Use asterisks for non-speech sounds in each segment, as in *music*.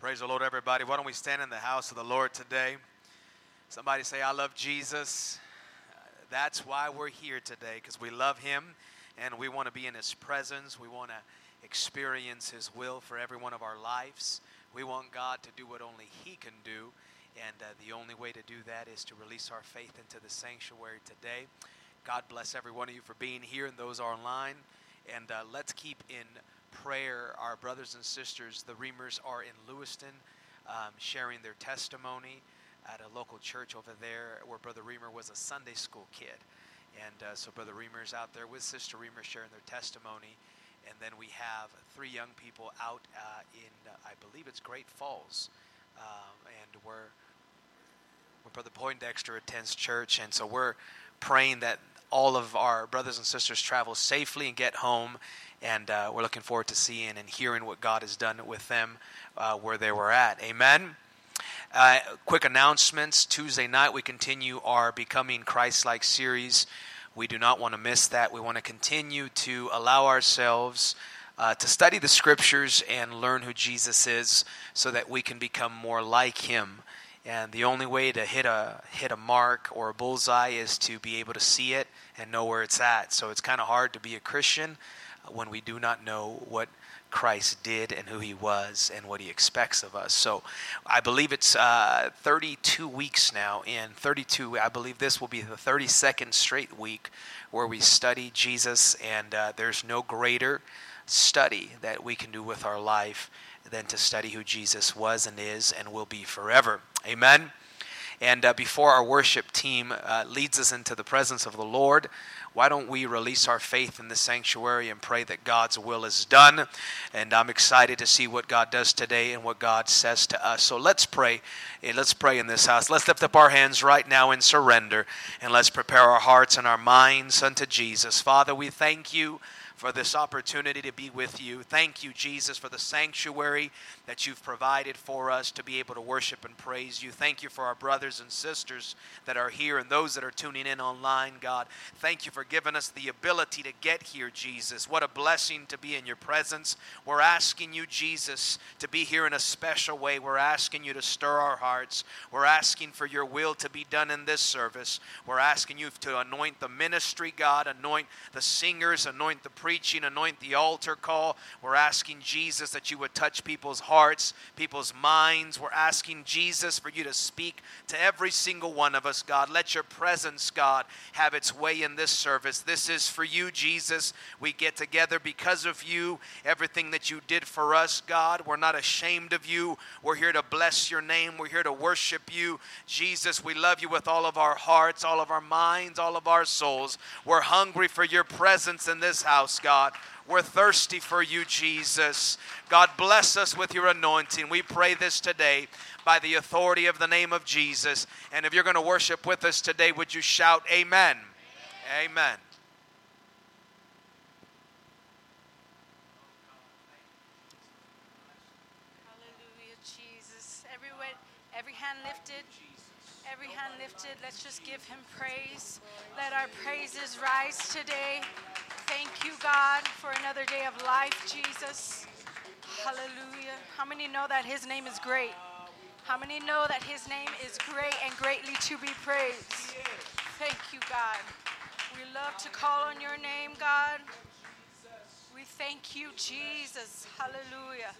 Praise the Lord, everybody. Why don't we stand in the house of the Lord today? Somebody say, I love Jesus. That's why we're here today, because we love Him and we want to be in His presence. We want to experience His will for every one of our lives. We want God to do what only He can do. And uh, the only way to do that is to release our faith into the sanctuary today. God bless every one of you for being here and those online. And uh, let's keep in prayer. Our brothers and sisters, the Reamers, are in Lewiston um, sharing their testimony at a local church over there where Brother Reamer was a Sunday school kid. And uh, so Brother Reamer's out there with Sister Reamer sharing their testimony. And then we have three young people out uh, in, uh, I believe it's Great Falls. Um, and we're, where Brother Poindexter attends church. And so we're praying that all of our brothers and sisters travel safely and get home and uh, we're looking forward to seeing and hearing what God has done with them uh, where they were at. Amen. Uh, quick announcements. Tuesday night, we continue our Becoming Christ like series. We do not want to miss that. We want to continue to allow ourselves uh, to study the scriptures and learn who Jesus is so that we can become more like him. And the only way to hit a hit a mark or a bullseye is to be able to see it and know where it's at. So it's kind of hard to be a Christian when we do not know what Christ did and who he was and what he expects of us. So I believe it's uh, 32 weeks now. In 32, I believe this will be the 32nd straight week where we study Jesus, and uh, there's no greater study that we can do with our life than to study who Jesus was and is and will be forever. Amen. And uh, before our worship team uh, leads us into the presence of the Lord, why don't we release our faith in the sanctuary and pray that God's will is done? And I'm excited to see what God does today and what God says to us. So let's pray. Let's pray in this house. Let's lift up our hands right now in surrender and let's prepare our hearts and our minds unto Jesus. Father, we thank you for this opportunity to be with you. Thank you, Jesus, for the sanctuary that you've provided for us to be able to worship and praise you. Thank you for our brothers and sisters that are here and those that are tuning in online, God. Thank you for giving us the ability to get here, Jesus. What a blessing to be in your presence. We're asking you, Jesus, to be here in a special way. We're asking you to stir our hearts. We're asking for your will to be done in this service. We're asking you to anoint the ministry, God, anoint the singers, anoint the preachers preaching, anoint the altar call. We're asking Jesus that you would touch people's hearts, people's minds. We're asking Jesus for you to speak to every single one of us, God. Let your presence, God, have its way in this service. This is for you, Jesus. We get together because of you, everything that you did for us, God. We're not ashamed of you. We're here to bless your name. We're here to worship you. Jesus, we love you with all of our hearts, all of our minds, all of our souls. We're hungry for your presence in this house, God. We're thirsty for you, Jesus. God, bless us with your anointing. We pray this today by the authority of the name of Jesus. And if you're going to worship with us today, would you shout, Amen? Amen. Amen. Hallelujah, Jesus. Every hand lifted. Every hand lifted. Let's just give him praise. Let our praises rise today. Thank you, God, for another day of life, Jesus. Hallelujah. How many know that His name is great? How many know that His name is great and greatly to be praised? Thank you, God. We love to call on your name, God. We thank you, Jesus. Hallelujah.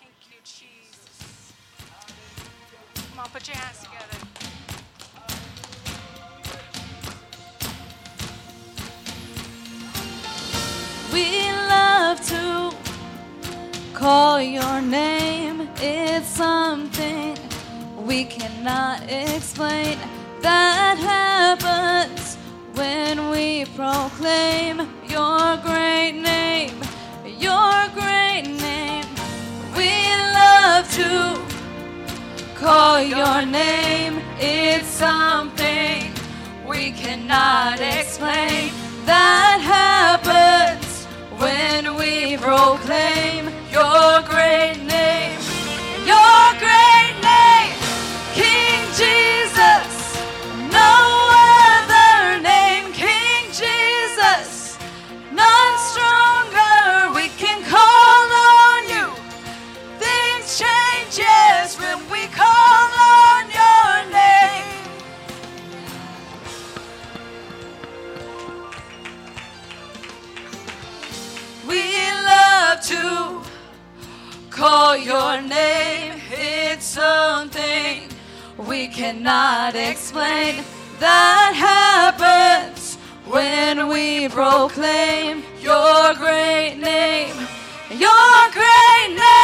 Thank you, Jesus. Come on, put your hands together. We love to call your name. It's something we cannot explain that happens when we proclaim your great name. Your great name. We love to call your name. It's something we cannot explain that happens proclaim cannot explain. That happens when we proclaim your great name, your great name,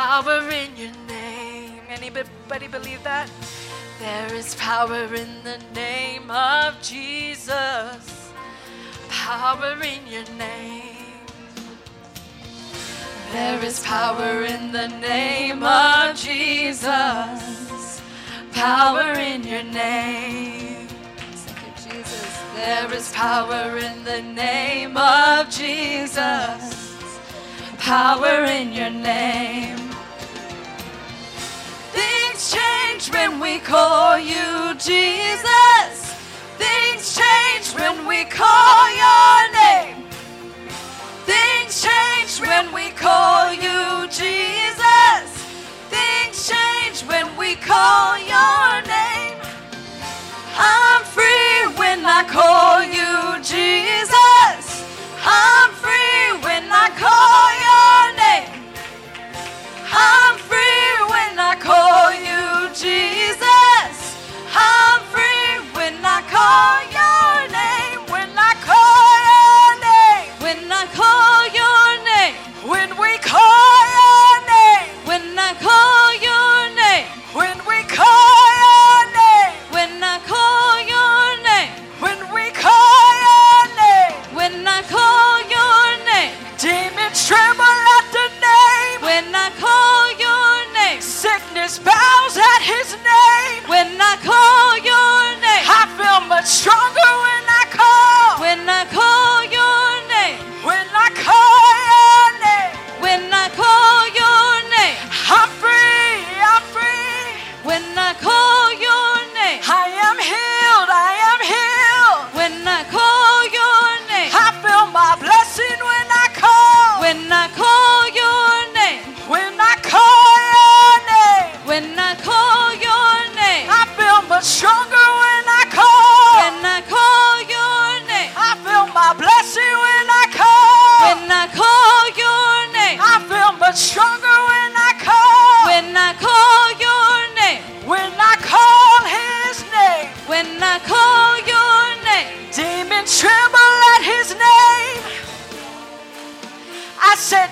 Power in your name. Anybody believe that? There is power in the name of Jesus. Power in your name. There is power in the name of Jesus. Power in your name. There is power in the name of Jesus. Power in your name. When we call you Jesus. Things change when we call your name. Things change when we call you Jesus. Things change when we call your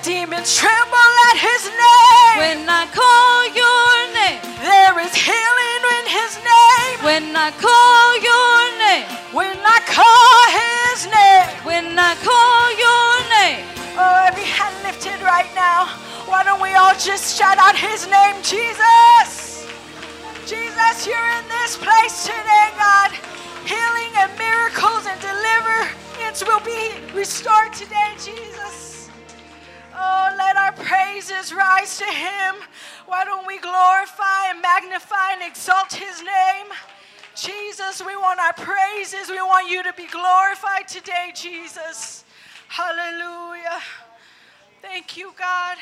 demons tremble at his name. When I call your name. There is healing in his name. When I call your name. When I call his name. When I call your name. Oh, every hand lifted right now. Why don't we all just shout out his name, Jesus? Jesus, you're in this place today, God. Healing and miracles and deliverance will be restored today, Jesus. Oh, let our praises rise to him. Why don't we glorify and magnify and exalt his name? Jesus, we want our praises. We want you to be glorified today, Jesus. Hallelujah. Thank you, God.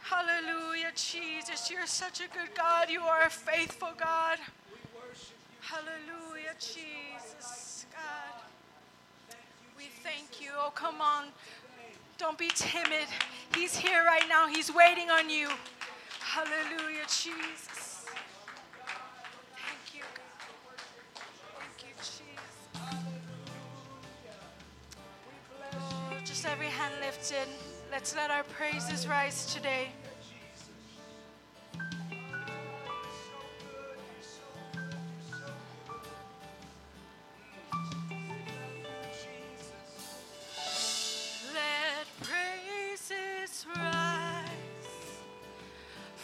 Hallelujah, Jesus. You're such a good God. You are a faithful God. Hallelujah, Jesus. God. We thank you. Oh, come on. Don't be timid. He's here right now. He's waiting on you. Hallelujah, Jesus. Thank you. Thank you, Jesus. Oh, just every hand lifted. Let's let our praises rise today.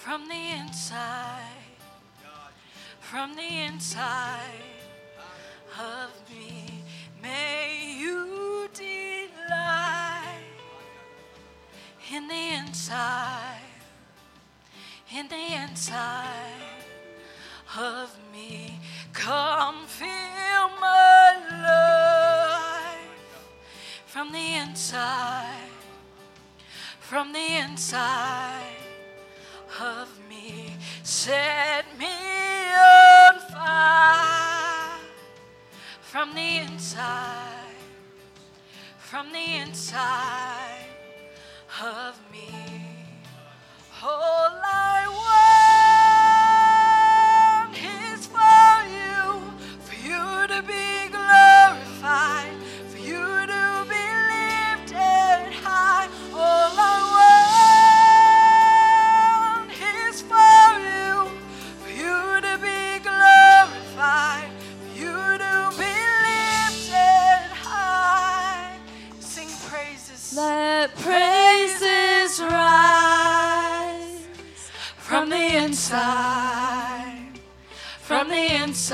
from the inside, from the inside of me. May you delight in the inside, in the inside of me. Come feel my life from the inside, from the inside of me, set me on fire from the inside, from the inside of me. Oh, Lord.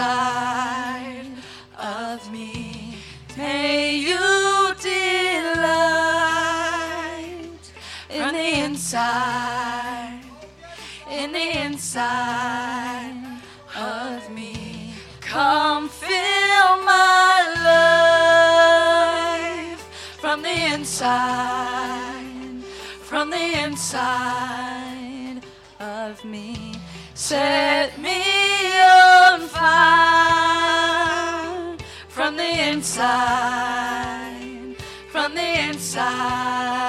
inside of me. May you delight in the inside, in the inside of me. Come fill my life from the inside, from the inside of me. Say inside, from the inside.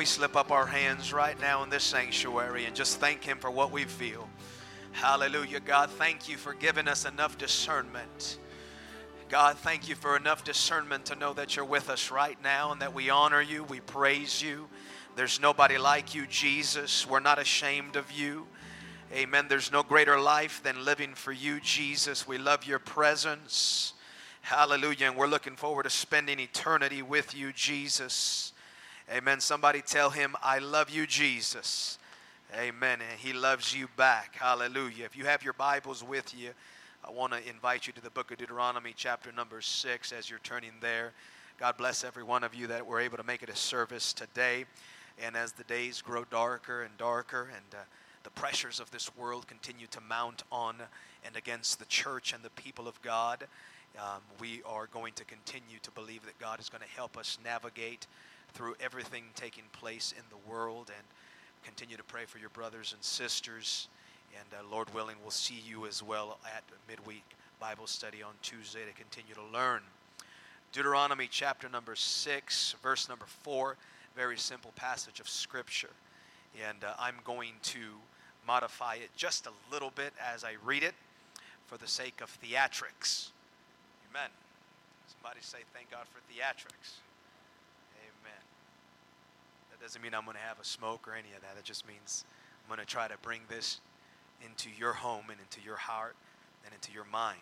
We slip up our hands right now in this sanctuary and just thank Him for what we feel? Hallelujah. God, thank you for giving us enough discernment. God, thank you for enough discernment to know that you're with us right now and that we honor you, we praise you. There's nobody like you, Jesus. We're not ashamed of you. Amen. There's no greater life than living for you, Jesus. We love your presence. Hallelujah. And we're looking forward to spending eternity with you, Jesus. Amen. Somebody tell him, I love you, Jesus. Amen. And he loves you back. Hallelujah. If you have your Bibles with you, I want to invite you to the book of Deuteronomy, chapter number six, as you're turning there. God bless every one of you that were able to make it a service today. And as the days grow darker and darker, and uh, the pressures of this world continue to mount on and against the church and the people of God, um, we are going to continue to believe that God is going to help us navigate through everything taking place in the world and continue to pray for your brothers and sisters. And uh, Lord willing, we'll see you as well at midweek Bible study on Tuesday to continue to learn. Deuteronomy chapter number 6, verse number 4, very simple passage of Scripture. And uh, I'm going to modify it just a little bit as I read it for the sake of theatrics. Amen. Somebody say, Thank God for theatrics. Doesn't mean I'm going to have a smoke or any of that. It just means I'm going to try to bring this into your home and into your heart and into your mind.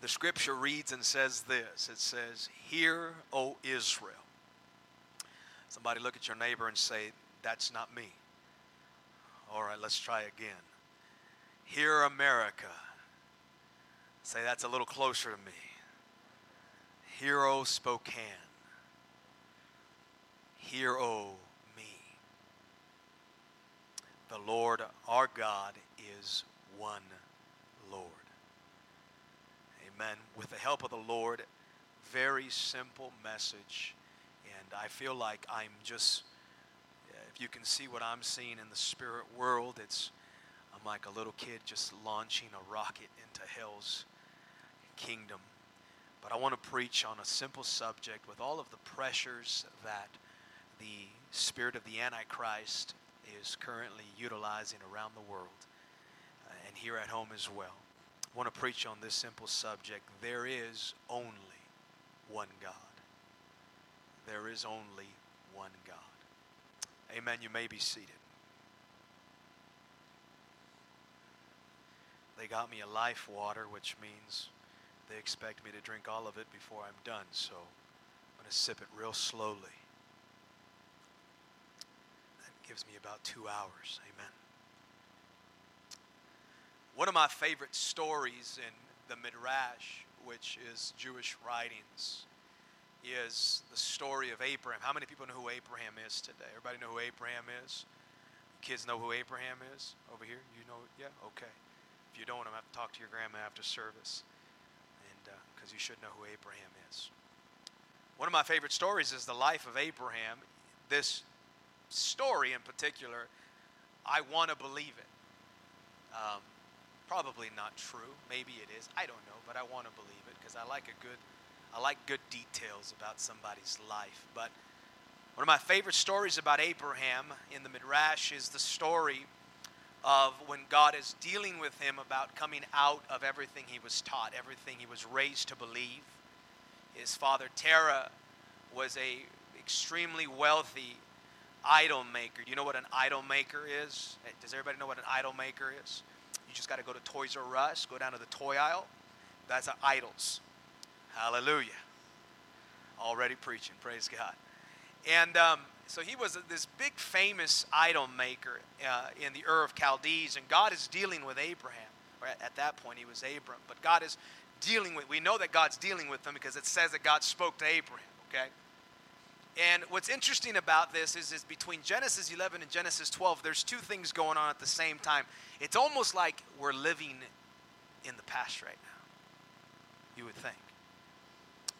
The scripture reads and says this it says, Hear, O Israel. Somebody look at your neighbor and say, That's not me. All right, let's try again. Hear, America. Say, That's a little closer to me. Hear, O Spokane. Hear, O me. The Lord our God is one Lord. Amen. With the help of the Lord, very simple message. And I feel like I'm just, uh, if you can see what I'm seeing in the spirit world, it's, I'm like a little kid just launching a rocket into hell's kingdom. But I want to preach on a simple subject with all of the pressures that the spirit of the Antichrist is currently utilizing around the world uh, and here at home as well. I want to preach on this simple subject. There is only one God. There is only one God. Amen. You may be seated. They got me a life water, which means they expect me to drink all of it before I'm done. So I'm going to sip it real slowly. Gives me about two hours. Amen. One of my favorite stories in the Midrash, which is Jewish writings, is the story of Abraham. How many people know who Abraham is today? Everybody know who Abraham is? Kids know who Abraham is over here? You know? Yeah? Okay. If you don't, I'm going to talk to your grandma after service, and because uh, you should know who Abraham is. One of my favorite stories is the life of Abraham. This story in particular, I want to believe it. Um, probably not true. Maybe it is. I don't know, but I want to believe it because I like a good I like good details about somebody's life. But one of my favorite stories about Abraham in the Midrash is the story of when God is dealing with him about coming out of everything he was taught, everything he was raised to believe. His father Terah was a extremely wealthy idol maker. Do you know what an idol maker is? Does everybody know what an idol maker is? You just got to go to Toys R Us, go down to the toy aisle. That's idols. Hallelujah. Already preaching. Praise God. And um, so he was this big famous idol maker uh, in the Ur of Chaldees, and God is dealing with Abraham. Or at, at that point, he was Abram. But God is dealing with, we know that God's dealing with him because it says that God spoke to Abraham, okay? And what's interesting about this is, is between Genesis 11 and Genesis 12, there's two things going on at the same time. It's almost like we're living in the past right now, you would think.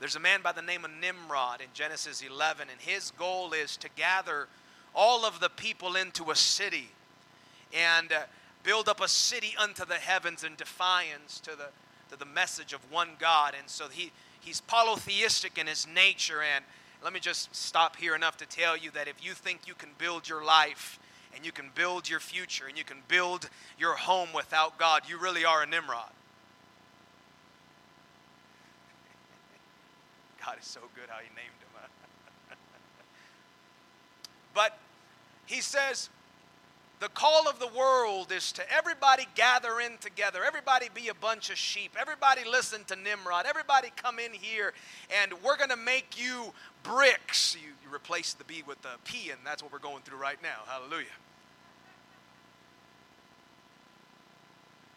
There's a man by the name of Nimrod in Genesis 11, and his goal is to gather all of the people into a city and uh, build up a city unto the heavens in defiance to the, to the message of one God. And so he, he's polytheistic in his nature. And let me just stop here enough to tell you that if you think you can build your life and you can build your future and you can build your home without God, you really are a Nimrod. *laughs* God is so good how he named him. *laughs* but he says, the call of the world is to everybody gather in together. Everybody be a bunch of sheep. Everybody listen to Nimrod. Everybody come in here and we're going to make you bricks. You, you replace the B with the P, and that's what we're going through right now. Hallelujah.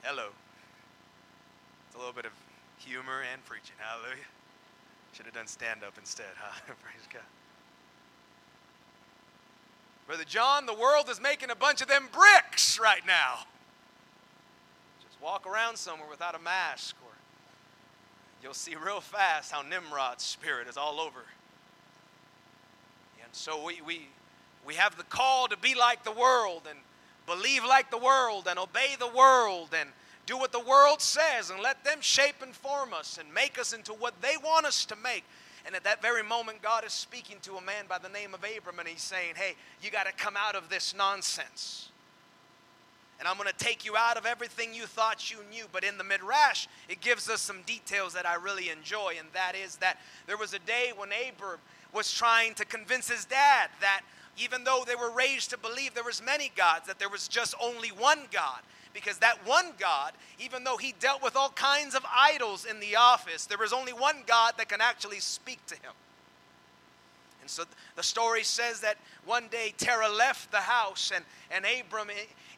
Hello. It's a little bit of humor and preaching. Hallelujah. Should have done stand up instead, huh? *laughs* Praise God. Brother John, the world is making a bunch of them bricks right now. Just walk around somewhere without a mask, or you'll see real fast how Nimrod's spirit is all over. And so we, we, we have the call to be like the world and believe like the world and obey the world and do what the world says and let them shape and form us and make us into what they want us to make. And at that very moment, God is speaking to a man by the name of Abram, and he's saying, Hey, you got to come out of this nonsense. And I'm going to take you out of everything you thought you knew. But in the Midrash, it gives us some details that I really enjoy, and that is that there was a day when Abram was trying to convince his dad that even though they were raised to believe there was many gods, that there was just only one God because that one God, even though he dealt with all kinds of idols in the office, there was only one God that can actually speak to him. And so the story says that one day Terah left the house, and, and Abram,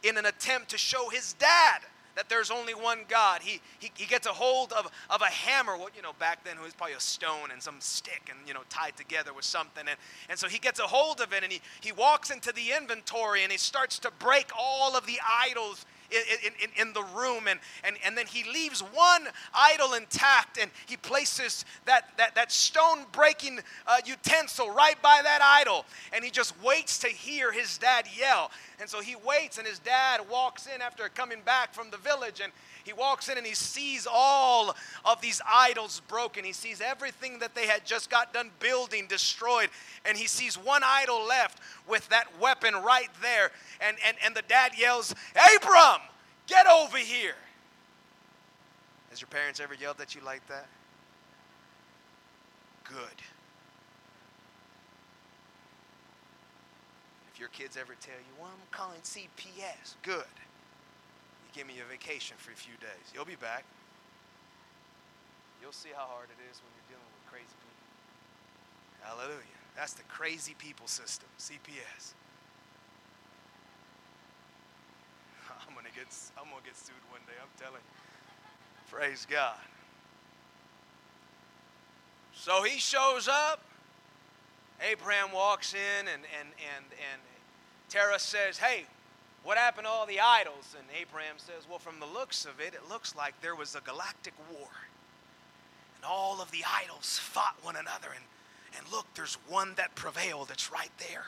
in an attempt to show his dad that there's only one God, he, he, he gets a hold of, of a hammer. What, you know, back then it was probably a stone and some stick and, you know, tied together with something. And, and so he gets a hold of it and he, he walks into the inventory and he starts to break all of the idols in, in, in, the room, and, and, and then he leaves one idol intact, and he places that, that, that stone breaking uh, utensil right by that idol, and he just waits to hear his dad yell. And so he waits, and his dad walks in after coming back from the village, and he walks in and he sees all of these idols broken. He sees everything that they had just got done building destroyed. And he sees one idol left with that weapon right there. And, and, and the dad yells, Abram, get over here. Has your parents ever yelled at you like that? Good. If your kids ever tell you, well, I'm calling CPS, good give me a vacation for a few days. You'll be back. You'll see how hard it is when you're dealing with crazy people. Hallelujah. That's the crazy people system, CPS. *laughs* I'm gonna get I'm gonna get sued one day, I'm telling you. Praise God. So he shows up. Abraham walks in and and and and Terah says, Hey, what happened to all the idols? And Abraham says, Well, from the looks of it, it looks like there was a galactic war. And all of the idols fought one another. And, and look, there's one that prevailed. It's right there.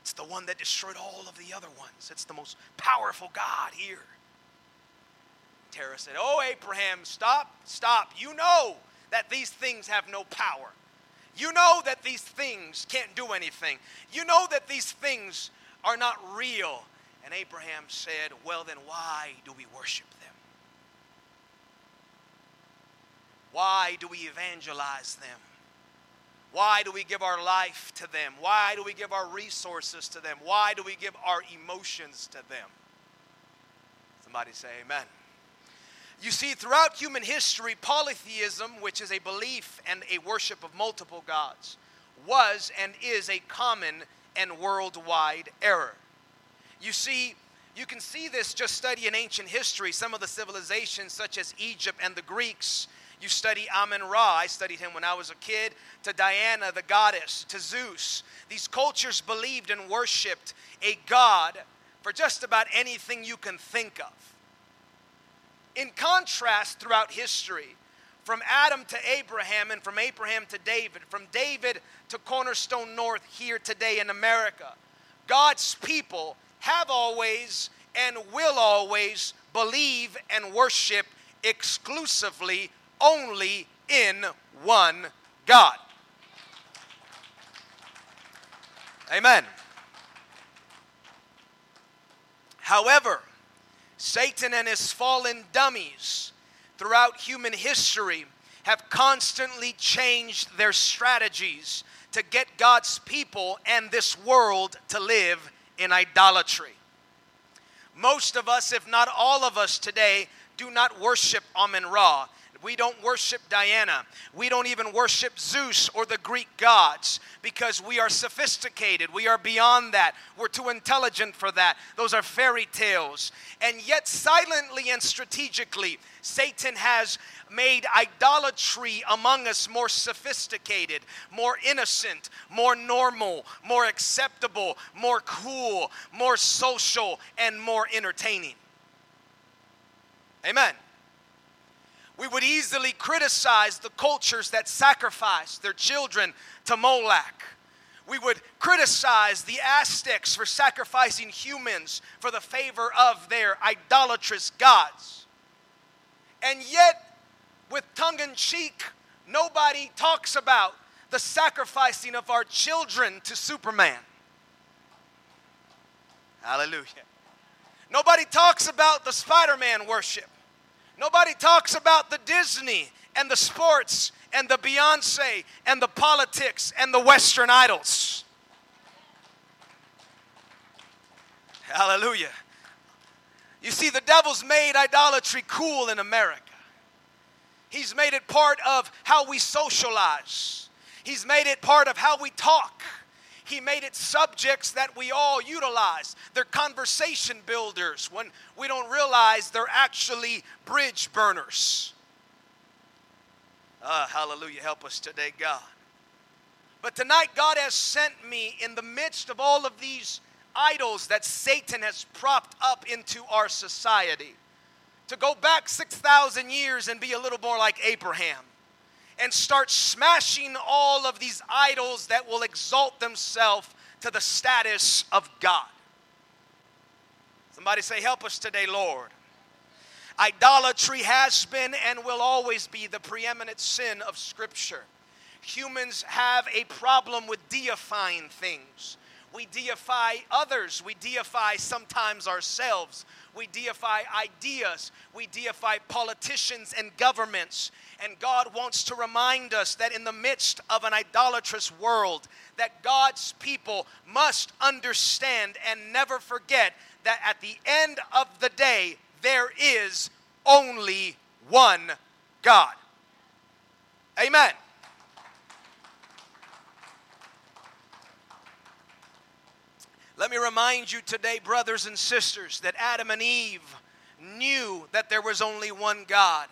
It's the one that destroyed all of the other ones. It's the most powerful God here. Terah said, Oh, Abraham, stop, stop. You know that these things have no power. You know that these things can't do anything. You know that these things are not real. And Abraham said, Well, then why do we worship them? Why do we evangelize them? Why do we give our life to them? Why do we give our resources to them? Why do we give our emotions to them? Somebody say amen. You see, throughout human history, polytheism, which is a belief and a worship of multiple gods, was and is a common and worldwide error. You see, you can see this just studying ancient history. Some of the civilizations, such as Egypt and the Greeks, you study Amun Ra. I studied him when I was a kid, to Diana, the goddess, to Zeus. These cultures believed and worshiped a god for just about anything you can think of. In contrast, throughout history, from Adam to Abraham and from Abraham to David, from David to Cornerstone North here today in America, God's people have always and will always believe and worship exclusively only in one God. Amen. However, Satan and his fallen dummies throughout human history have constantly changed their strategies to get God's people and this world to live in idolatry. Most of us, if not all of us today, do not worship Amun Ra. We don't worship Diana. We don't even worship Zeus or the Greek gods because we are sophisticated. We are beyond that. We're too intelligent for that. Those are fairy tales. And yet, silently and strategically, Satan has made idolatry among us more sophisticated, more innocent, more normal, more acceptable, more cool, more social, and more entertaining. Amen. We would easily criticize the cultures that sacrifice their children to Moloch. We would criticize the Aztecs for sacrificing humans for the favor of their idolatrous gods. And yet, with tongue in cheek, nobody talks about the sacrificing of our children to Superman. Hallelujah. Nobody talks about the Spider Man worship. Nobody talks about the Disney and the sports and the Beyonce and the politics and the Western idols. Hallelujah. You see, the devil's made idolatry cool in America. He's made it part of how we socialize. He's made it part of how we talk. He made it subjects that we all utilize. They're conversation builders when we don't realize they're actually bridge burners. Ah, hallelujah. Help us today, God. But tonight, God has sent me in the midst of all of these idols that Satan has propped up into our society. To go back 6,000 years and be a little more like Abraham and start smashing all of these idols that will exalt themselves to the status of God. Somebody say, Help us today, Lord. Idolatry has been and will always be the preeminent sin of Scripture. Humans have a problem with deifying things. We deify others, we deify sometimes ourselves, we deify ideas, we deify politicians and governments. And God wants to remind us that in the midst of an idolatrous world, that God's people must understand and never forget that at the end of the day, there is only one God. Amen. Let me remind you today, brothers and sisters, that Adam and Eve knew that there was only one God.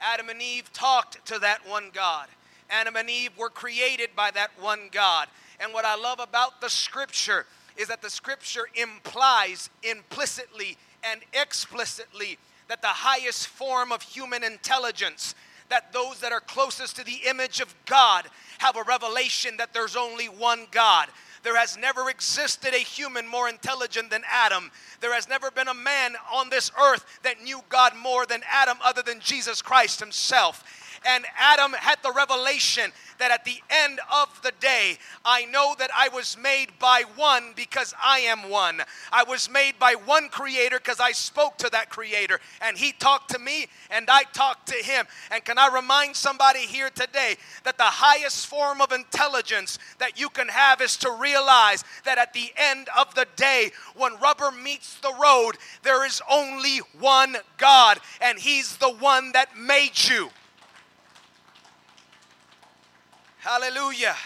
Adam and Eve talked to that one God. Adam and Eve were created by that one God. And what I love about the scripture is that the scripture implies implicitly and explicitly that the highest form of human intelligence, that those that are closest to the image of God have a revelation that there's only one God. There has never existed a human more intelligent than Adam. There has never been a man on this earth that knew God more than Adam, other than Jesus Christ himself. And Adam had the revelation that at the end of the day, I know that I was made by one because I am one. I was made by one creator because I spoke to that creator and he talked to me and I talked to him. And can I remind somebody here today that the highest form of intelligence that you can have is to realize that at the end of the day, when rubber meets the road, there is only one God and he's the one that made you. Hallelujah.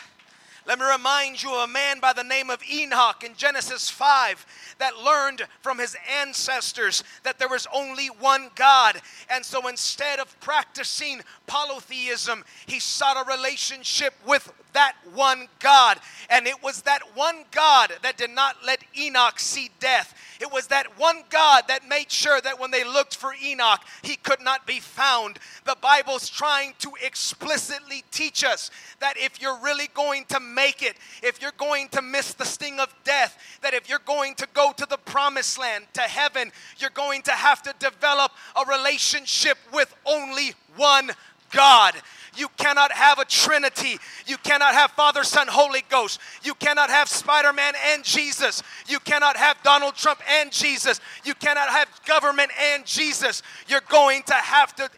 Let me remind you of a man by the name of Enoch in Genesis 5 that learned from his ancestors that there was only one God. And so instead of practicing polytheism, he sought a relationship with that one God. And it was that one God that did not let Enoch see death. It was that one God that made sure that when they looked for Enoch, he could not be found. The Bible's trying to explicitly teach us that if you're really going to make it, if you're going to miss the sting of death, that if you're going to go to the promised land, to heaven, you're going to have to develop a relationship with only one God. You cannot have a Trinity. You cannot have Father, Son, Holy Ghost. You cannot have Spider Man and Jesus. You cannot have Donald Trump and Jesus. You cannot have government and Jesus. You're going to have to,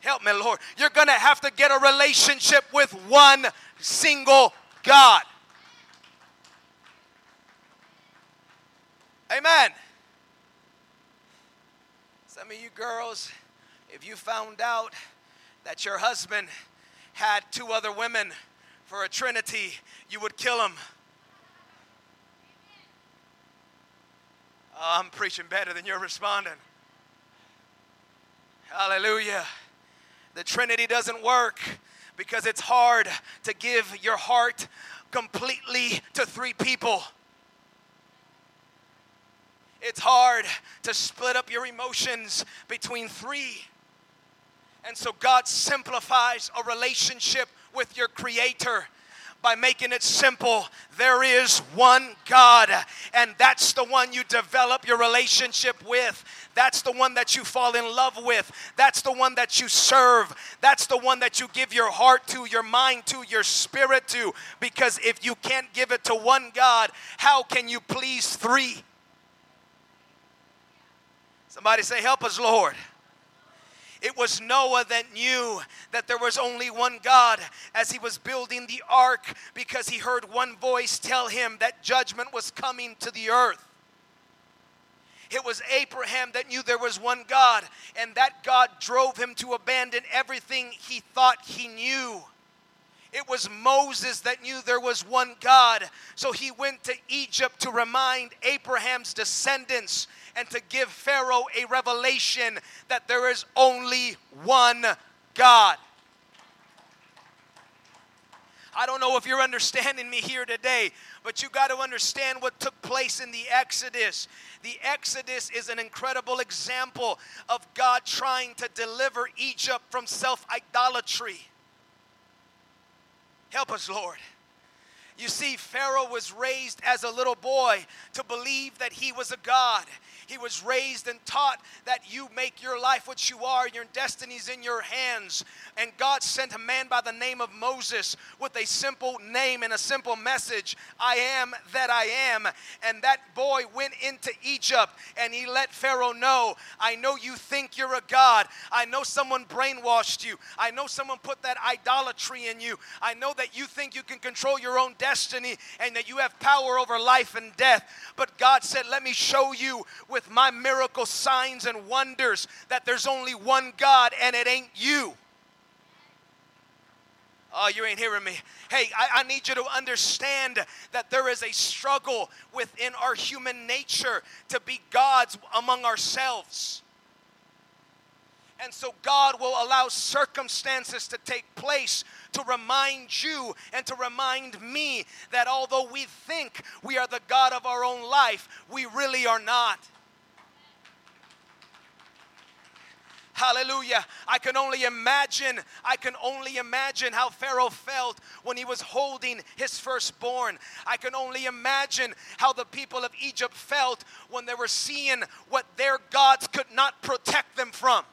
help me, Lord, you're going to have to get a relationship with one single God. Amen. Some of you girls, if you found out that your husband had two other women for a trinity, you would kill him. Oh, I'm preaching better than you're responding. Hallelujah. The Trinity doesn't work because it's hard to give your heart completely to three people. It's hard to split up your emotions between three. And so God simplifies a relationship with your Creator by making it simple. There is one God, and that's the one you develop your relationship with. That's the one that you fall in love with. That's the one that you serve. That's the one that you give your heart to, your mind to, your spirit to. Because if you can't give it to one God, how can you please three? Somebody say, Help us, Lord. It was Noah that knew that there was only one God as he was building the ark because he heard one voice tell him that judgment was coming to the earth. It was Abraham that knew there was one God, and that God drove him to abandon everything he thought he knew. It was Moses that knew there was one God. So he went to Egypt to remind Abraham's descendants and to give Pharaoh a revelation that there is only one God. I don't know if you're understanding me here today, but you got to understand what took place in the Exodus. The Exodus is an incredible example of God trying to deliver Egypt from self idolatry. Help us, Lord. You see, Pharaoh was raised as a little boy to believe that he was a God. He was raised and taught that you make your life what you are, your destiny's in your hands. And God sent a man by the name of Moses with a simple name and a simple message I am that I am. And that boy went into Egypt and he let Pharaoh know I know you think you're a God. I know someone brainwashed you. I know someone put that idolatry in you. I know that you think you can control your own destiny and that you have power over life and death. But God said, Let me show you with with my miracle signs and wonders that there's only one God and it ain't you. Oh, you ain't hearing me. Hey, I, I, need you to understand that there is a struggle within our human nature to be gods among ourselves. And so God will allow circumstances to take place to remind you and to remind me that although we think we are the God of our own life, we really are not. Hallelujah. I can only imagine, I can only imagine how Pharaoh felt when he was holding his firstborn. I can only imagine how the people of Egypt felt when they were seeing what their gods could not protect them from.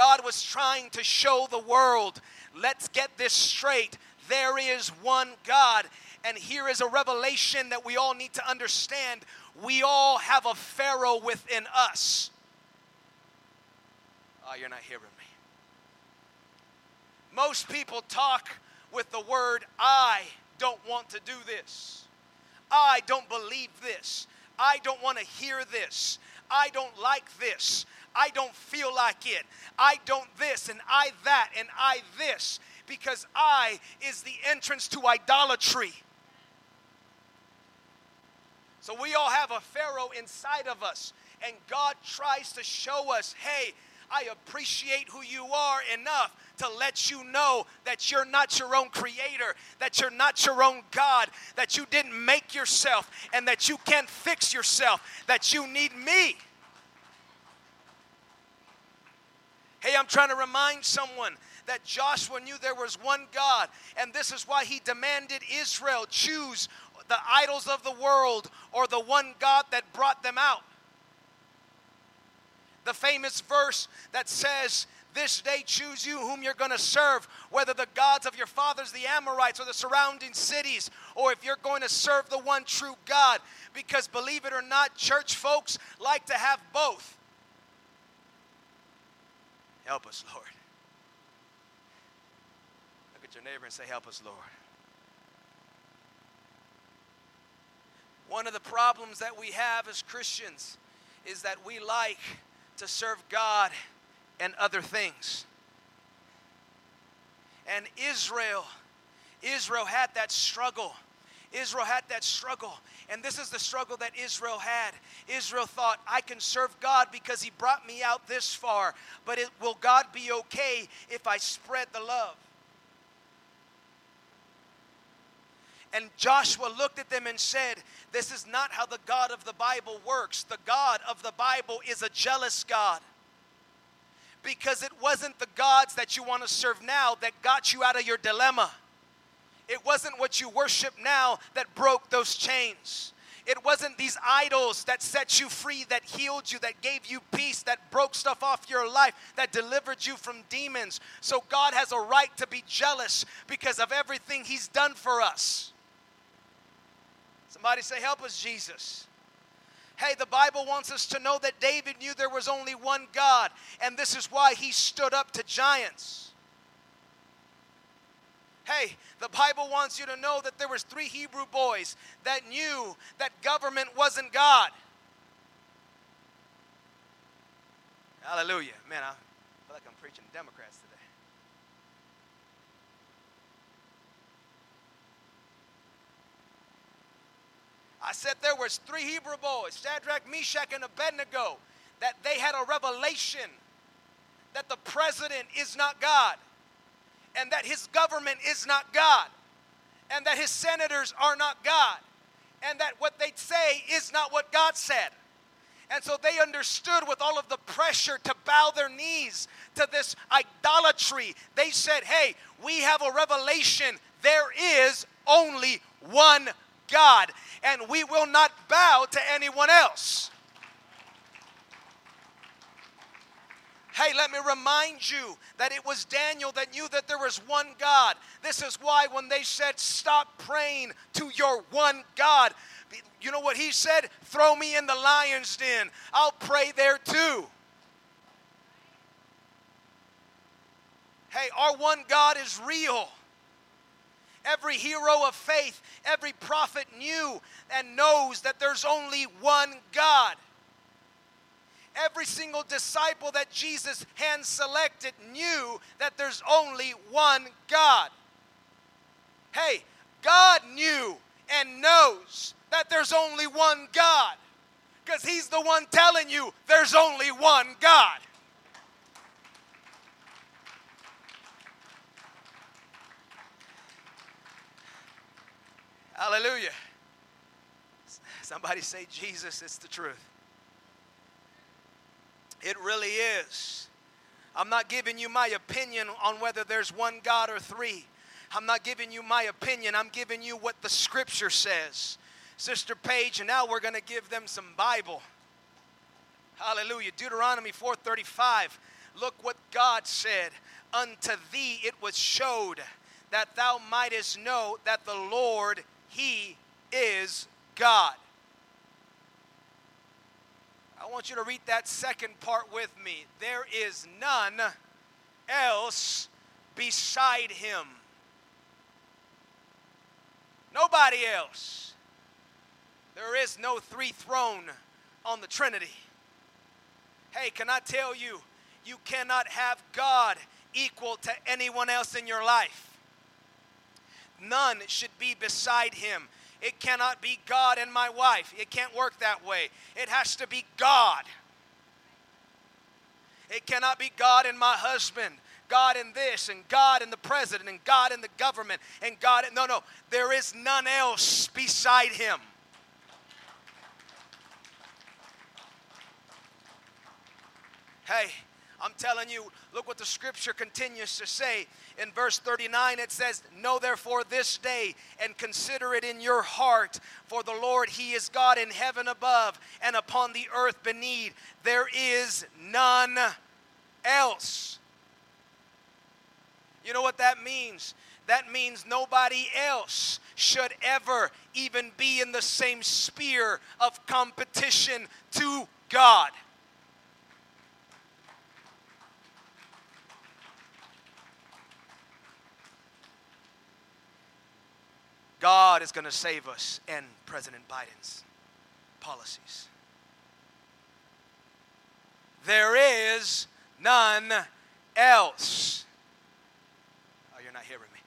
God was trying to show the world, let's get this straight. There is one God. And here is a revelation that we all need to understand we all have a Pharaoh within us. Oh, you're not hearing me. Most people talk with the word, I don't want to do this. I don't believe this. I don't want to hear this. I don't like this. I don't feel like it. I don't this and I that and I this because I is the entrance to idolatry. So we all have a Pharaoh inside of us. And God tries to show us hey, I appreciate who you are enough to let you know that you're not your own creator, that you're not your own God, that you didn't make yourself, and that you can't fix yourself, that you need me. Hey, I'm trying to remind someone that Joshua knew there was one God, and this is why he demanded Israel choose the idols of the world or the one God that brought them out. The famous verse that says, This day choose you whom you're going to serve, whether the gods of your fathers, the Amorites, or the surrounding cities, or if you're going to serve the one true God. Because believe it or not, church folks like to have both. Help us, Lord. Look at your neighbor and say, Help us, Lord. One of the problems that we have as Christians is that we like to serve God and other things. And Israel, Israel had that struggle. Israel had that struggle. And this is the struggle that Israel had. Israel thought, I can serve God because He brought me out this far, but it, will God be okay if I spread the love? And Joshua looked at them and said, This is not how the God of the Bible works. The God of the Bible is a jealous God. Because it wasn't the gods that you want to serve now that got you out of your dilemma. It wasn't what you worship now that broke those chains. It wasn't these idols that set you free, that healed you, that gave you peace, that broke stuff off your life, that delivered you from demons. So God has a right to be jealous because of everything He's done for us. Somebody say, Help us, Jesus. Hey, the Bible wants us to know that David knew there was only one God, and this is why he stood up to giants. Hey, the Bible wants you to know that there was three Hebrew boys that knew that government wasn't God. Hallelujah. Man, I feel like I'm preaching to Democrats today. I said there was three Hebrew boys, Shadrach, Meshach, and Abednego, that they had a revelation that the president is not God. And that his government is not God, and that his senators are not God, and that what they say is not what God said. And so they understood with all of the pressure to bow their knees to this idolatry. They said, Hey, we have a revelation. There is only one God, and we will not bow to anyone else. Hey, let me remind you that it was Daniel that knew that there was one God. This is why when they said, Stop praying to your one God, you know what he said? Throw me in the lion's den. I'll pray there too. Hey, our one God is real. Every hero of faith, every prophet knew and knows that there's only one God. Every single disciple that Jesus hand selected knew that there's only one God. Hey, God knew and knows that there's only one God because He's the one telling you there's only one God. Hallelujah. Somebody say, Jesus, it's the truth. It really is. I'm not giving you my opinion on whether there's one God or three. I'm not giving you my opinion. I'm giving you what the scripture says. Sister Paige, and now we're going to give them some Bible. Hallelujah. Deuteronomy 4:35. Look what God said, "Unto thee it was showed that thou mightest know that the Lord he is God." I want you to read that second part with me. There is none else beside him. Nobody else. There is no three throne on the Trinity. Hey, can I tell you, you cannot have God equal to anyone else in your life. None should be beside him. It cannot be God and my wife. It can't work that way. It has to be God. It cannot be God and my husband. God in this and God in the president and God in the government and God no no there is none else beside him hey I'm telling you, look what the scripture continues to say. In verse 39, it says, Know therefore this day and consider it in your heart, for the Lord, He is God in heaven above and upon the earth beneath. There is none else. You know what that means? That means nobody else should ever even be in the same sphere of competition to God. God is going to save us and President Biden's policies. There is none else. Oh, you're not hearing me.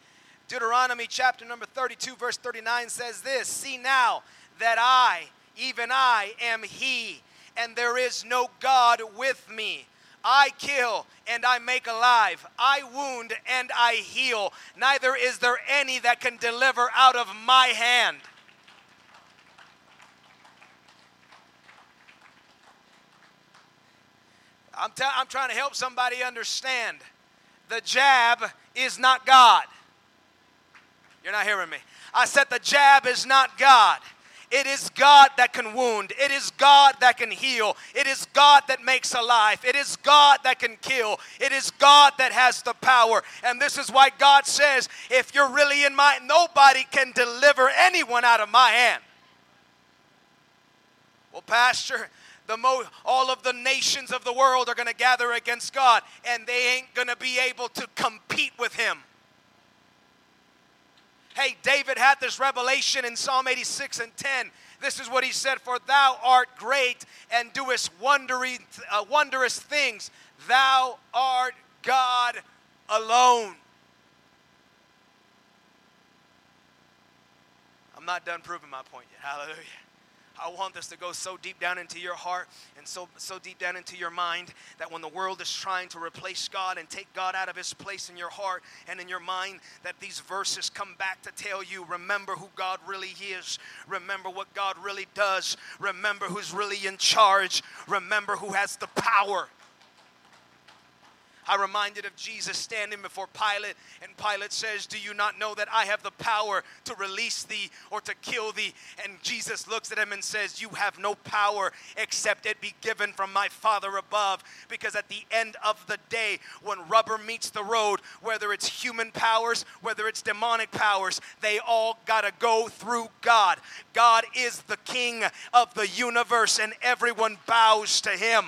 Deuteronomy chapter number 32, verse 39 says this See now that I, even I, am He, and there is no God with me. I kill and I make alive. I wound and I heal. Neither is there any that can deliver out of my hand. I'm, t- I'm trying to help somebody understand. The jab is not God. You're not hearing me. I said the jab is not God. It is God that can wound. It is God that can heal. It is God that makes alive. It is God that can kill. It is God that has the power. And this is why God says, if you're really in my, nobody can deliver anyone out of my hand. Well, Pastor, the mo- all of the nations of the world are going to gather against God, and they ain't going to be able to compete with Him. Hey, David had this revelation in Psalm 86 and 10. This is what he said For thou art great and doest wondering, uh, wondrous things. Thou art God alone. I'm not done proving my point yet. Hallelujah. I want this to go so deep down into your heart and so so deep down into your mind that when the world is trying to replace God and take God out of his place in your heart and in your mind that these verses come back to tell you remember who God really is. Remember what God really does. Remember who's really in charge. Remember who has the power. I reminded of Jesus standing before Pilate, and Pilate says, Do you not know that I have the power to release thee or to kill thee? And Jesus looks at him and says, You have no power except it be given from my Father above. Because at the end of the day, when rubber meets the road, whether it's human powers, whether it's demonic powers, they all got to go through God. God is the king of the universe, and everyone bows to him.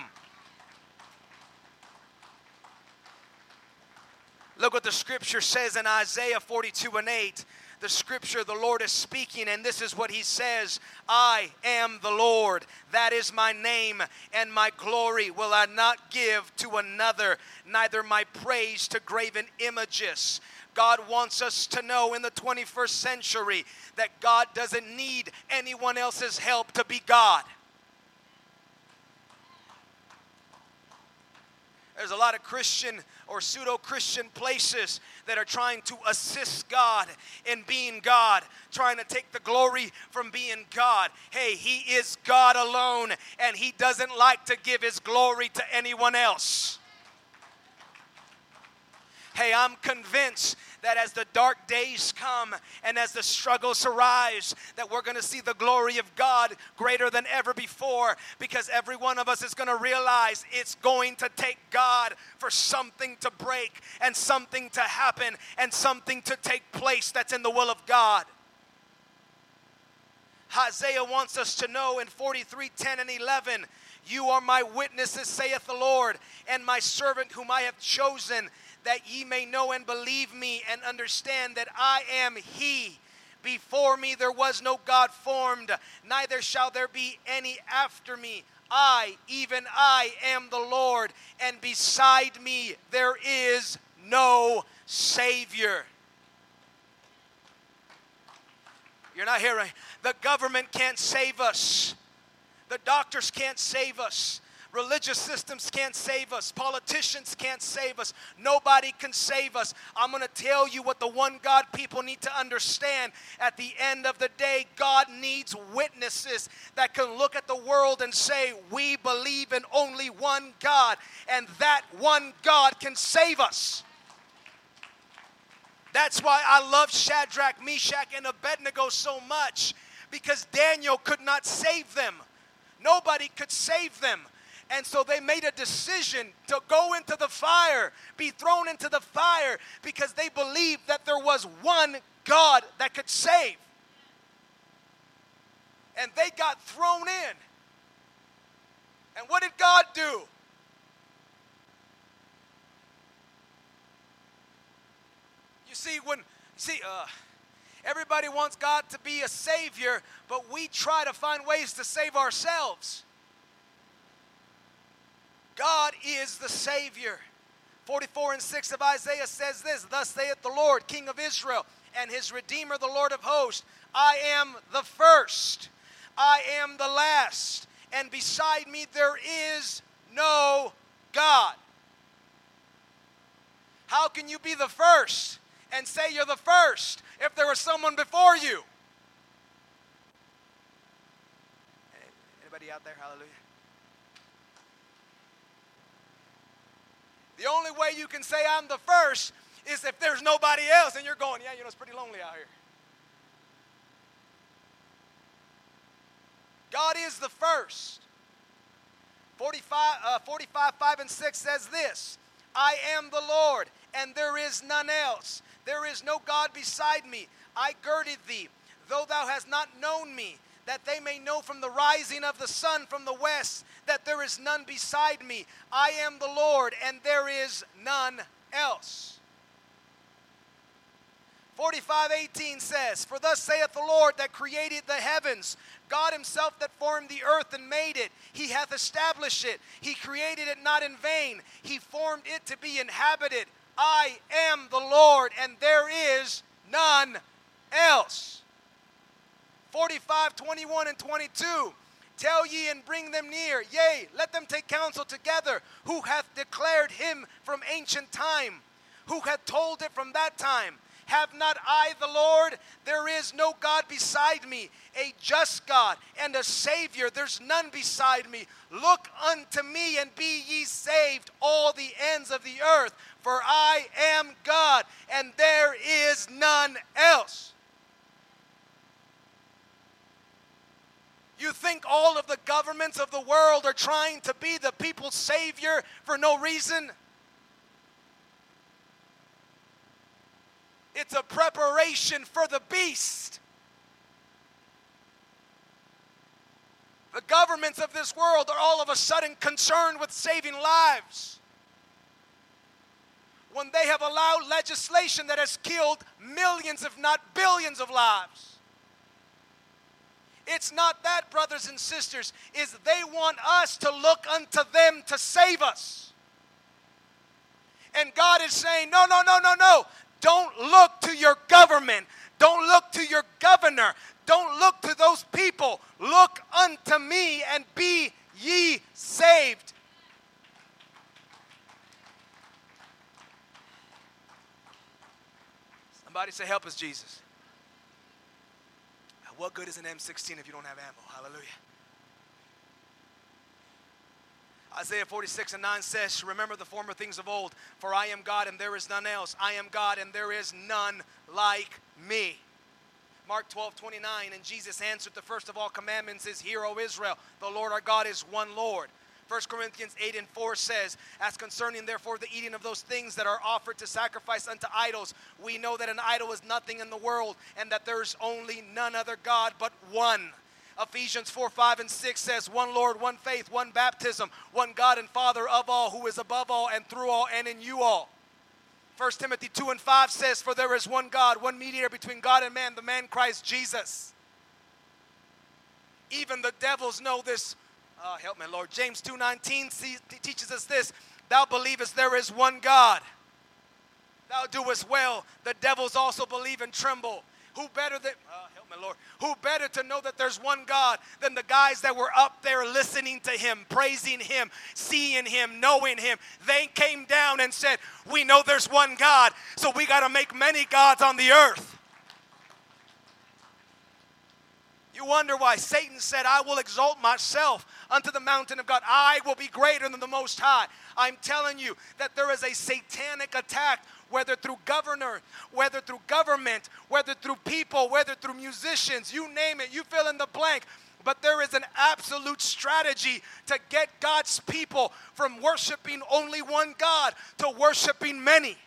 Look what the scripture says in Isaiah 42 and 8. The scripture, the Lord is speaking, and this is what he says I am the Lord, that is my name, and my glory will I not give to another, neither my praise to graven images. God wants us to know in the 21st century that God doesn't need anyone else's help to be God. There's a lot of Christian or pseudo Christian places that are trying to assist God in being God, trying to take the glory from being God. Hey, He is God alone, and He doesn't like to give His glory to anyone else. Hey, I'm convinced that as the dark days come and as the struggles arise, that we're going to see the glory of God greater than ever before because every one of us is going to realize it's going to take God for something to break and something to happen and something to take place that's in the will of God. Isaiah wants us to know in 43 10 and 11, You are my witnesses, saith the Lord, and my servant whom I have chosen that ye may know and believe me and understand that I am He. Before me there was no God formed, neither shall there be any after me. I, even I, am the Lord, and beside me there is no Savior. You're not hearing. The government can't save us. The doctors can't save us. Religious systems can't save us. Politicians can't save us. Nobody can save us. I'm going to tell you what the one God people need to understand. At the end of the day, God needs witnesses that can look at the world and say, We believe in only one God, and that one God can save us. That's why I love Shadrach, Meshach, and Abednego so much because Daniel could not save them. Nobody could save them. And so they made a decision to go into the fire, be thrown into the fire, because they believed that there was one God that could save. And they got thrown in. And what did God do? You see, when, see, uh, everybody wants God to be a savior, but we try to find ways to save ourselves. God is the Savior. 44 and 6 of Isaiah says this Thus saith the Lord, King of Israel, and his Redeemer, the Lord of hosts I am the first, I am the last, and beside me there is no God. How can you be the first and say you're the first if there was someone before you? Anybody out there? Hallelujah. The only way you can say I'm the first is if there's nobody else and you're going, yeah, you know, it's pretty lonely out here. God is the first. 45, uh, 45, 5 and 6 says this I am the Lord, and there is none else. There is no God beside me. I girded thee, though thou hast not known me that they may know from the rising of the sun from the west that there is none beside me. I am the Lord, and there is none else. 45:18 says, For thus saith the Lord that created the heavens, God himself that formed the earth and made it. He hath established it. He created it not in vain. He formed it to be inhabited. I am the Lord, and there is none else. 45, 21, and 22. Tell ye and bring them near. Yea, let them take counsel together. Who hath declared him from ancient time? Who hath told it from that time? Have not I the Lord? There is no God beside me, a just God and a Savior. There's none beside me. Look unto me and be ye saved, all the ends of the earth, for I am God, and there is none else. You think all of the governments of the world are trying to be the people's savior for no reason? It's a preparation for the beast. The governments of this world are all of a sudden concerned with saving lives. When they have allowed legislation that has killed millions, if not billions, of lives. It's not that, brothers and sisters, is they want us to look unto them to save us. And God is saying, no, no, no, no, no. Don't look to your government. Don't look to your governor. Don't look to those people. Look unto me and be ye saved. Somebody say, Help us, Jesus. What good is an M16 if you don't have ammo? Hallelujah. Isaiah 46 and 9 says, Remember the former things of old, for I am God and there is none else. I am God and there is none like me. Mark 12, 29, and Jesus answered, The first of all commandments is, Hear, O Israel, the Lord our God is one Lord. 1 Corinthians 8 and 4 says, As concerning therefore the eating of those things that are offered to sacrifice unto idols, we know that an idol is nothing in the world, and that there is only none other God but one. Ephesians 4 5 and 6 says, One Lord, one faith, one baptism, one God and Father of all, who is above all and through all and in you all. 1 Timothy 2 and 5 says, For there is one God, one mediator between God and man, the man Christ Jesus. Even the devils know this. Oh, help me, Lord. James 2.19 teaches us this. Thou believest there is one God. Thou doest well. The devils also believe and tremble. Who better than, uh, help me, Lord, who better to know that there's one God than the guys that were up there listening to Him, praising Him, seeing Him, knowing Him? They came down and said, We know there's one God, so we got to make many gods on the earth. You wonder why Satan said, I will exalt myself unto the mountain of God. I will be greater than the Most High. I'm telling you that there is a satanic attack whether through governor, whether through government, whether through people, whether through musicians, you name it, you fill in the blank. But there is an absolute strategy to get God's people from worshiping only one God to worshiping many.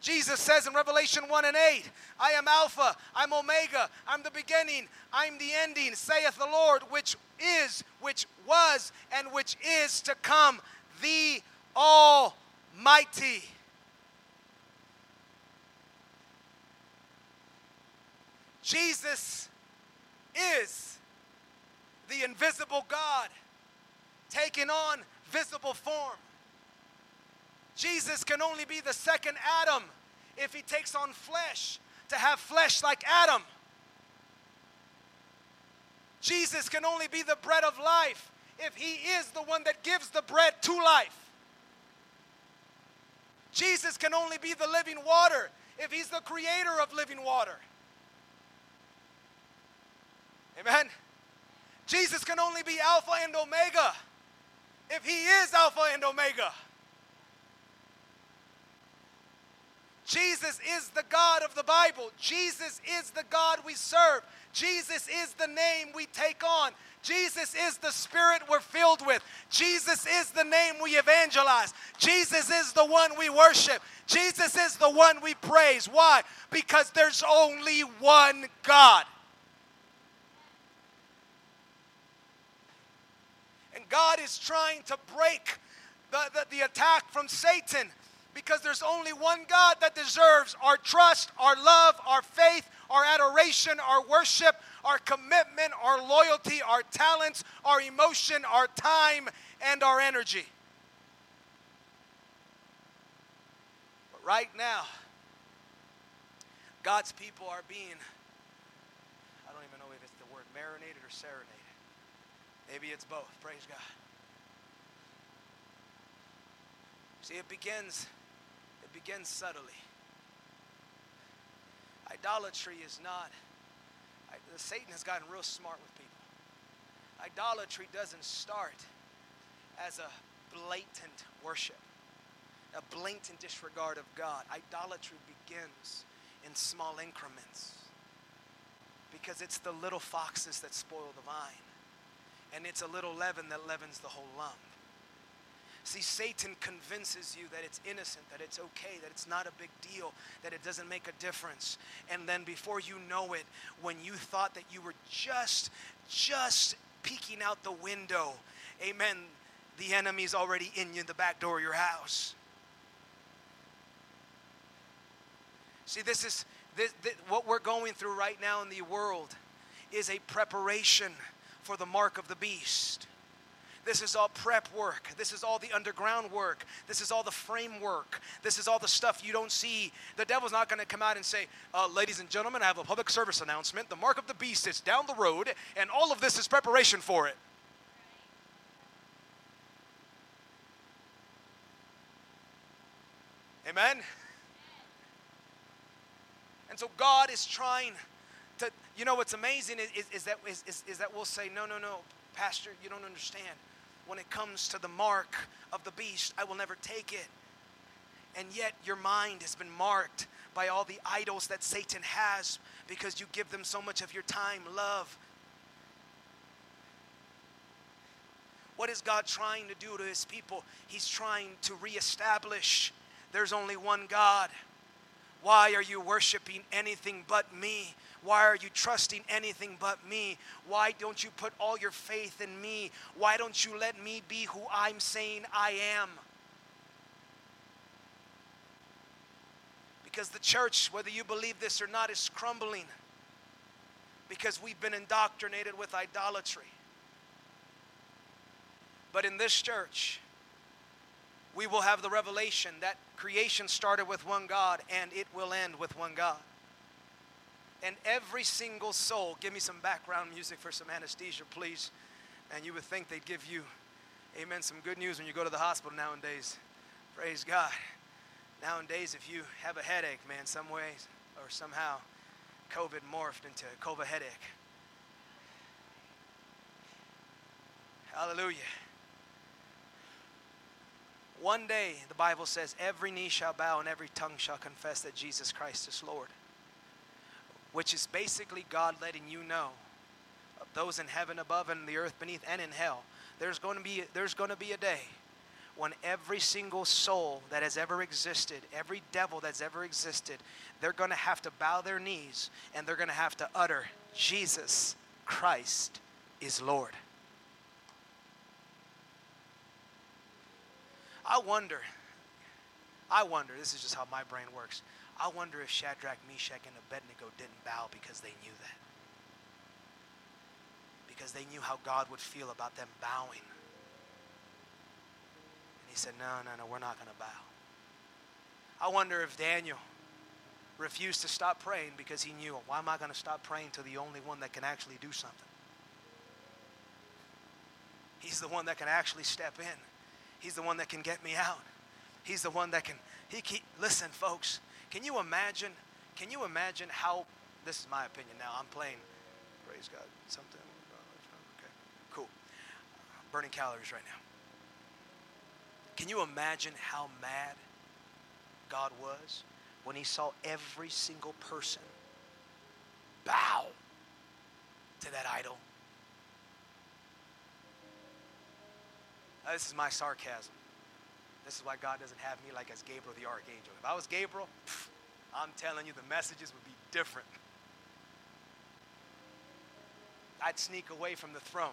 Jesus says in Revelation 1 and 8, I am Alpha, I'm Omega, I'm the beginning, I'm the ending, saith the Lord, which is, which was, and which is to come the Almighty. Jesus is the invisible God taking on visible form. Jesus can only be the second Adam if he takes on flesh to have flesh like Adam. Jesus can only be the bread of life if He is the one that gives the bread to life. Jesus can only be the living water if He's the creator of living water. Amen. Jesus can only be Alpha and Omega if He is Alpha and Omega. Jesus is the God of the Bible. Jesus is the God we serve. Jesus is the name we take on. Jesus is the spirit we're filled with. Jesus is the name we evangelize. Jesus is the one we worship. Jesus is the one we praise. Why? Because there's only one God. And God is trying to break the, the, the attack from Satan because there's only one God that deserves our trust, our love, our faith, our adoration, our worship, our commitment, our loyalty, our talents, our emotion, our time, and our energy. But right now, God's people are being, I don't even know if it's the word marinated or serenaded. Maybe it's both. Praise God. See, it begins, it begins subtly. Idolatry is not, I, Satan has gotten real smart with people. Idolatry doesn't start as a blatant worship, a blatant disregard of God. Idolatry begins in small increments because it's the little foxes that spoil the vine, and it's a little leaven that leavens the whole lump. See, Satan convinces you that it's innocent, that it's okay, that it's not a big deal, that it doesn't make a difference. And then before you know it, when you thought that you were just, just peeking out the window, amen, the enemy's already in you, the back door of your house. See, this is this, this, what we're going through right now in the world is a preparation for the mark of the beast. This is all prep work. This is all the underground work. This is all the framework. This is all the stuff you don't see. The devil's not going to come out and say, uh, Ladies and gentlemen, I have a public service announcement. The mark of the beast is down the road, and all of this is preparation for it. Amen? And so God is trying to, you know, what's amazing is, is, is that, is, is, is that we'll say, no, no, no, Pastor, you don't understand when it comes to the mark of the beast, I will never take it. And yet your mind has been marked by all the idols that Satan has because you give them so much of your time, love. What is God trying to do to his people? He's trying to reestablish there's only one God. Why are you worshiping anything but me? Why are you trusting anything but me? Why don't you put all your faith in me? Why don't you let me be who I'm saying I am? Because the church, whether you believe this or not, is crumbling because we've been indoctrinated with idolatry. But in this church, we will have the revelation that creation started with one God and it will end with one God. And every single soul, give me some background music for some anesthesia, please. And you would think they'd give you, amen, some good news when you go to the hospital nowadays. Praise God. Nowadays, if you have a headache, man, some ways or somehow COVID morphed into a COVID headache. Hallelujah. One day, the Bible says, every knee shall bow and every tongue shall confess that Jesus Christ is Lord which is basically God letting you know those in heaven above and the earth beneath and in hell. There's going to be there's going to be a day when every single soul that has ever existed, every devil that's ever existed, they're going to have to bow their knees and they're going to have to utter Jesus Christ is Lord. I wonder I wonder, this is just how my brain works. I wonder if Shadrach, Meshach, and Abednego didn't bow because they knew that. Because they knew how God would feel about them bowing. And he said, No, no, no, we're not going to bow. I wonder if Daniel refused to stop praying because he knew, why am I going to stop praying to the only one that can actually do something? He's the one that can actually step in. He's the one that can get me out. He's the one that can, he keep, listen, folks, can you imagine? Can you imagine how? This is my opinion now. I'm playing. Praise God. Something. Okay. Cool. Burning calories right now. Can you imagine how mad God was when He saw every single person bow to that idol? This is my sarcasm. This is why God doesn't have me like as Gabriel the archangel. If I was Gabriel, pff, I'm telling you, the messages would be different. I'd sneak away from the throne.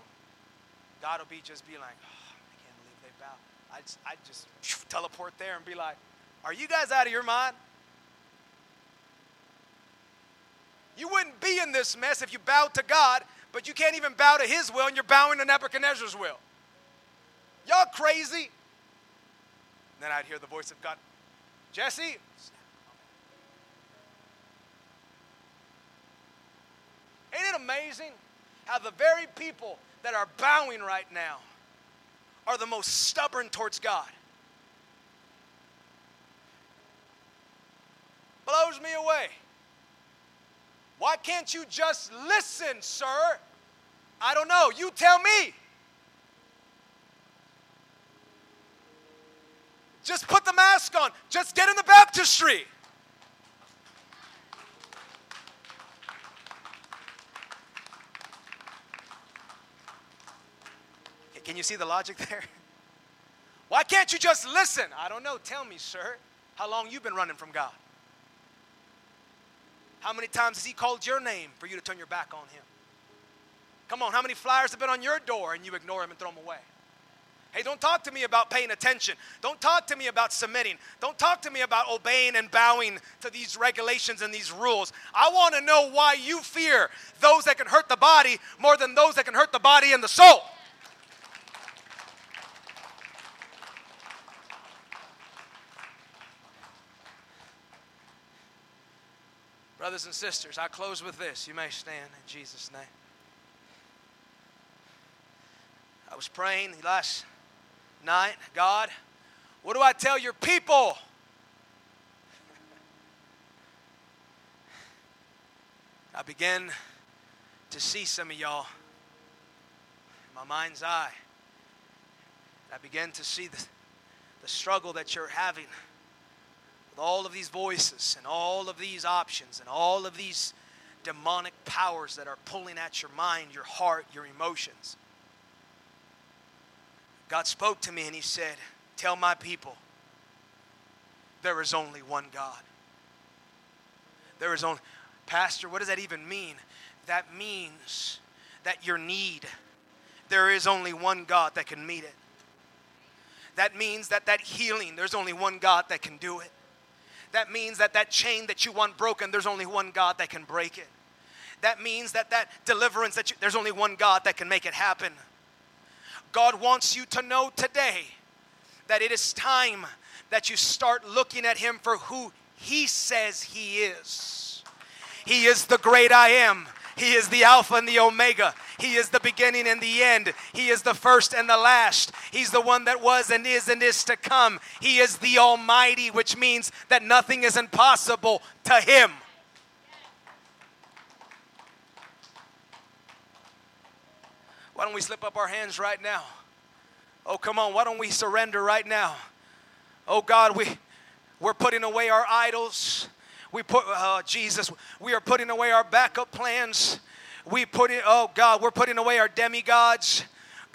God will be just be like, oh, I can't believe they bow. I'd, I'd just teleport there and be like, are you guys out of your mind? You wouldn't be in this mess if you bowed to God, but you can't even bow to his will and you're bowing to Nebuchadnezzar's will. Y'all crazy. Then I'd hear the voice of God, Jesse. Ain't it amazing how the very people that are bowing right now are the most stubborn towards God? Blows me away. Why can't you just listen, sir? I don't know. You tell me. Just put the mask on. Just get in the baptistry. Can you see the logic *laughs* there? Why can't you just listen? I don't know. Tell me, sir, how long you've been running from God? How many times has He called your name for you to turn your back on Him? Come on, how many flyers have been on your door and you ignore Him and throw them away? Hey, don't talk to me about paying attention. Don't talk to me about submitting. Don't talk to me about obeying and bowing to these regulations and these rules. I want to know why you fear those that can hurt the body more than those that can hurt the body and the soul. Brothers and sisters, I close with this. You may stand in Jesus' name. I was praying last night, God, what do I tell your people? I began to see some of y'all in my mind's eye. I began to see the, the struggle that you're having with all of these voices and all of these options and all of these demonic powers that are pulling at your mind, your heart, your emotions. God spoke to me and He said, Tell my people, there is only one God. There is only, Pastor, what does that even mean? That means that your need, there is only one God that can meet it. That means that that healing, there's only one God that can do it. That means that that chain that you want broken, there's only one God that can break it. That means that that deliverance that you, there's only one God that can make it happen. God wants you to know today that it is time that you start looking at Him for who He says He is. He is the great I am. He is the Alpha and the Omega. He is the beginning and the end. He is the first and the last. He's the one that was and is and is to come. He is the Almighty, which means that nothing is impossible to Him. Why don't we slip up our hands right now? Oh, come on. Why don't we surrender right now? Oh, God, we, we're putting away our idols. We put, uh, Jesus, we are putting away our backup plans. We put it, oh, God, we're putting away our demigods.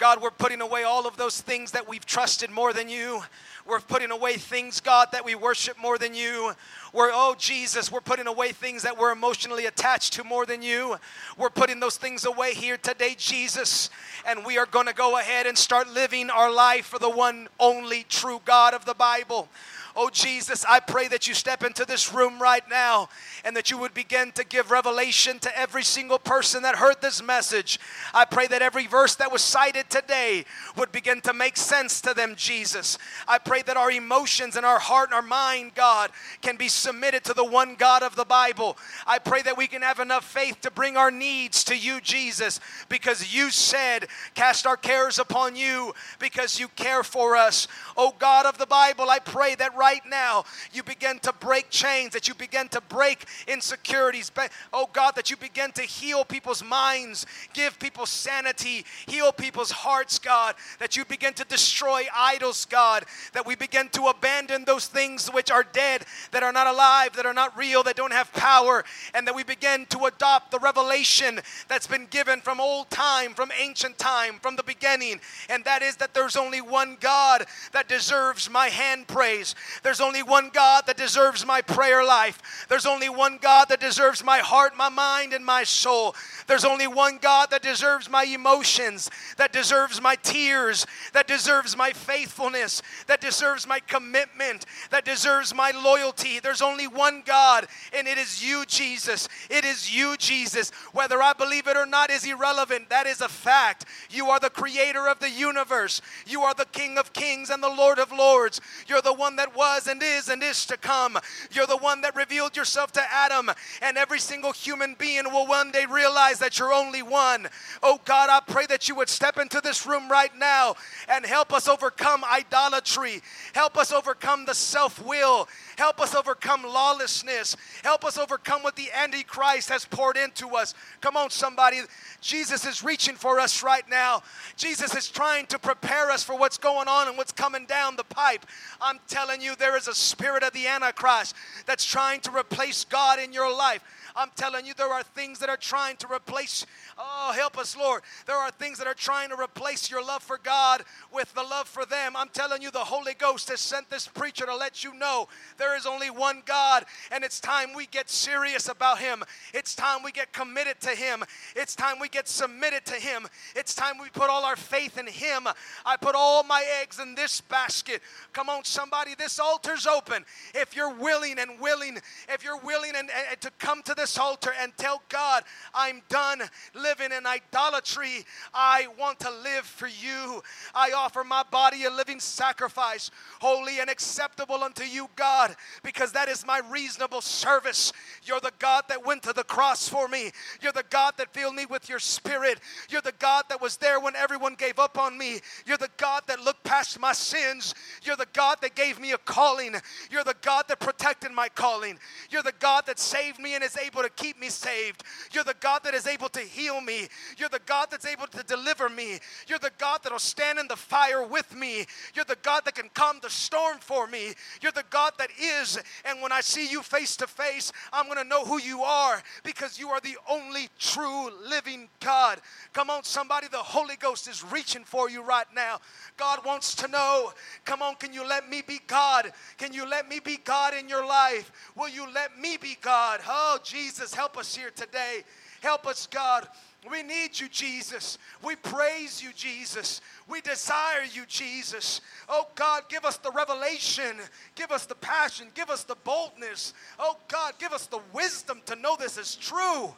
God, we're putting away all of those things that we've trusted more than you. We're putting away things, God, that we worship more than you. We're, oh Jesus, we're putting away things that we're emotionally attached to more than you. We're putting those things away here today, Jesus. And we are going to go ahead and start living our life for the one only true God of the Bible. Oh, Jesus, I pray that you step into this room right now and that you would begin to give revelation to every single person that heard this message. I pray that every verse that was cited today would begin to make sense to them, Jesus. I pray that our emotions and our heart and our mind, God, can be submitted to the one God of the Bible. I pray that we can have enough faith to bring our needs to you, Jesus, because you said, Cast our cares upon you because you care for us. Oh God of the Bible, I pray that right now you begin to break chains, that you begin to break insecurities. Oh God, that you begin to heal people's minds, give people sanity, heal people's hearts, God, that you begin to destroy idols, God, that we begin to abandon those things which are dead, that are not alive, that are not real, that don't have power, and that we begin to adopt the revelation that's been given from old time, from ancient time, from the beginning, and that is that there's only one God that deserves my hand praise. There's only one God that deserves my prayer life. There's only one God that deserves my heart, my mind, and my soul. There's only one God that deserves my emotions, that deserves my tears, that deserves my faithfulness, that deserves my commitment, that deserves my loyalty. There's only one God, and it is you, Jesus. It is you, Jesus. Whether I believe it or not is irrelevant. That is a fact. You are the creator of the universe. You are the King of kings and the Lord of lords. You're the one that was and is and is to come. You're the one that revealed yourself to Adam, and every single human being will one day realize that you're only one. Oh God, I pray that you would step into this room right now and help us overcome idolatry, help us overcome the self will, help us overcome lawlessness, help us overcome what the Antichrist has poured into us. Come on, somebody. Jesus is reaching for us right now. Jesus is trying to prepare us for what's going on and what's coming down the pipe. I'm telling you, there is a spirit of the Antichrist that's trying to replace God in your life. I'm telling you, there are things that are trying to replace. Oh, help us, Lord. There are things that are trying to replace your love for God with the love for them. I'm telling you, the Holy Ghost has sent this preacher to let you know there is only one God, and it's time we get serious about Him. It's time we get committed to Him. It's time we get submitted to Him. It's time we put all our faith in Him. I put all my eggs in this basket. Come on, somebody, this altar's open. If you're willing and willing, if you're willing and, and to come to this altar and tell God, I'm done living in idolatry. I want to live for you. I offer my body a living sacrifice, holy and acceptable unto you, God, because that is my reasonable service. You're the God that went to the cross for me. You're the God that filled me with your spirit. You're the God that was there when everyone gave up on me. You're the God that looked past my sins. You're the God that gave me a calling. You're the God that protected my calling. You're the God that saved me and is able to keep me saved. You're the God that is able to heal me. You're the God that's able to deliver me. You're the God that'll stand in the fire with me. You're the God that can calm the storm for me. You're the God that is. And when I see you face to face, I'm going to know who you are because you are the only true living God. Come on, somebody. The Holy Ghost is reaching for you right now. God wants to know. Come on, can you let me be God? Can you let me be God in your life? Will you let me be God? Oh, Jesus, help us here today. Help us, God. We need you, Jesus. We praise you, Jesus. We desire you, Jesus. Oh God, give us the revelation. Give us the passion. Give us the boldness. Oh God, give us the wisdom to know this is true.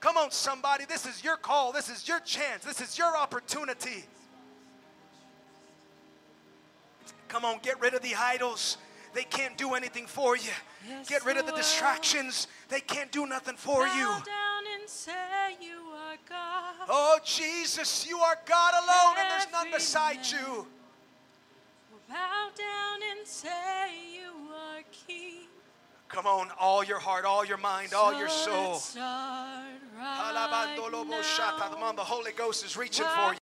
Come on, somebody. This is your call. This is your chance. This is your opportunity. Come on, get rid of the idols. They can't do anything for you. Yes, Get rid of the distractions. They can't do nothing for you. Down and say you are God. Oh, Jesus, you are God alone and there's none beside you. Bow down and say you are King. Come on, all your heart, all your mind, all your soul. right Alabando lobo shata. now. Come on, the Holy Ghost is reaching for you.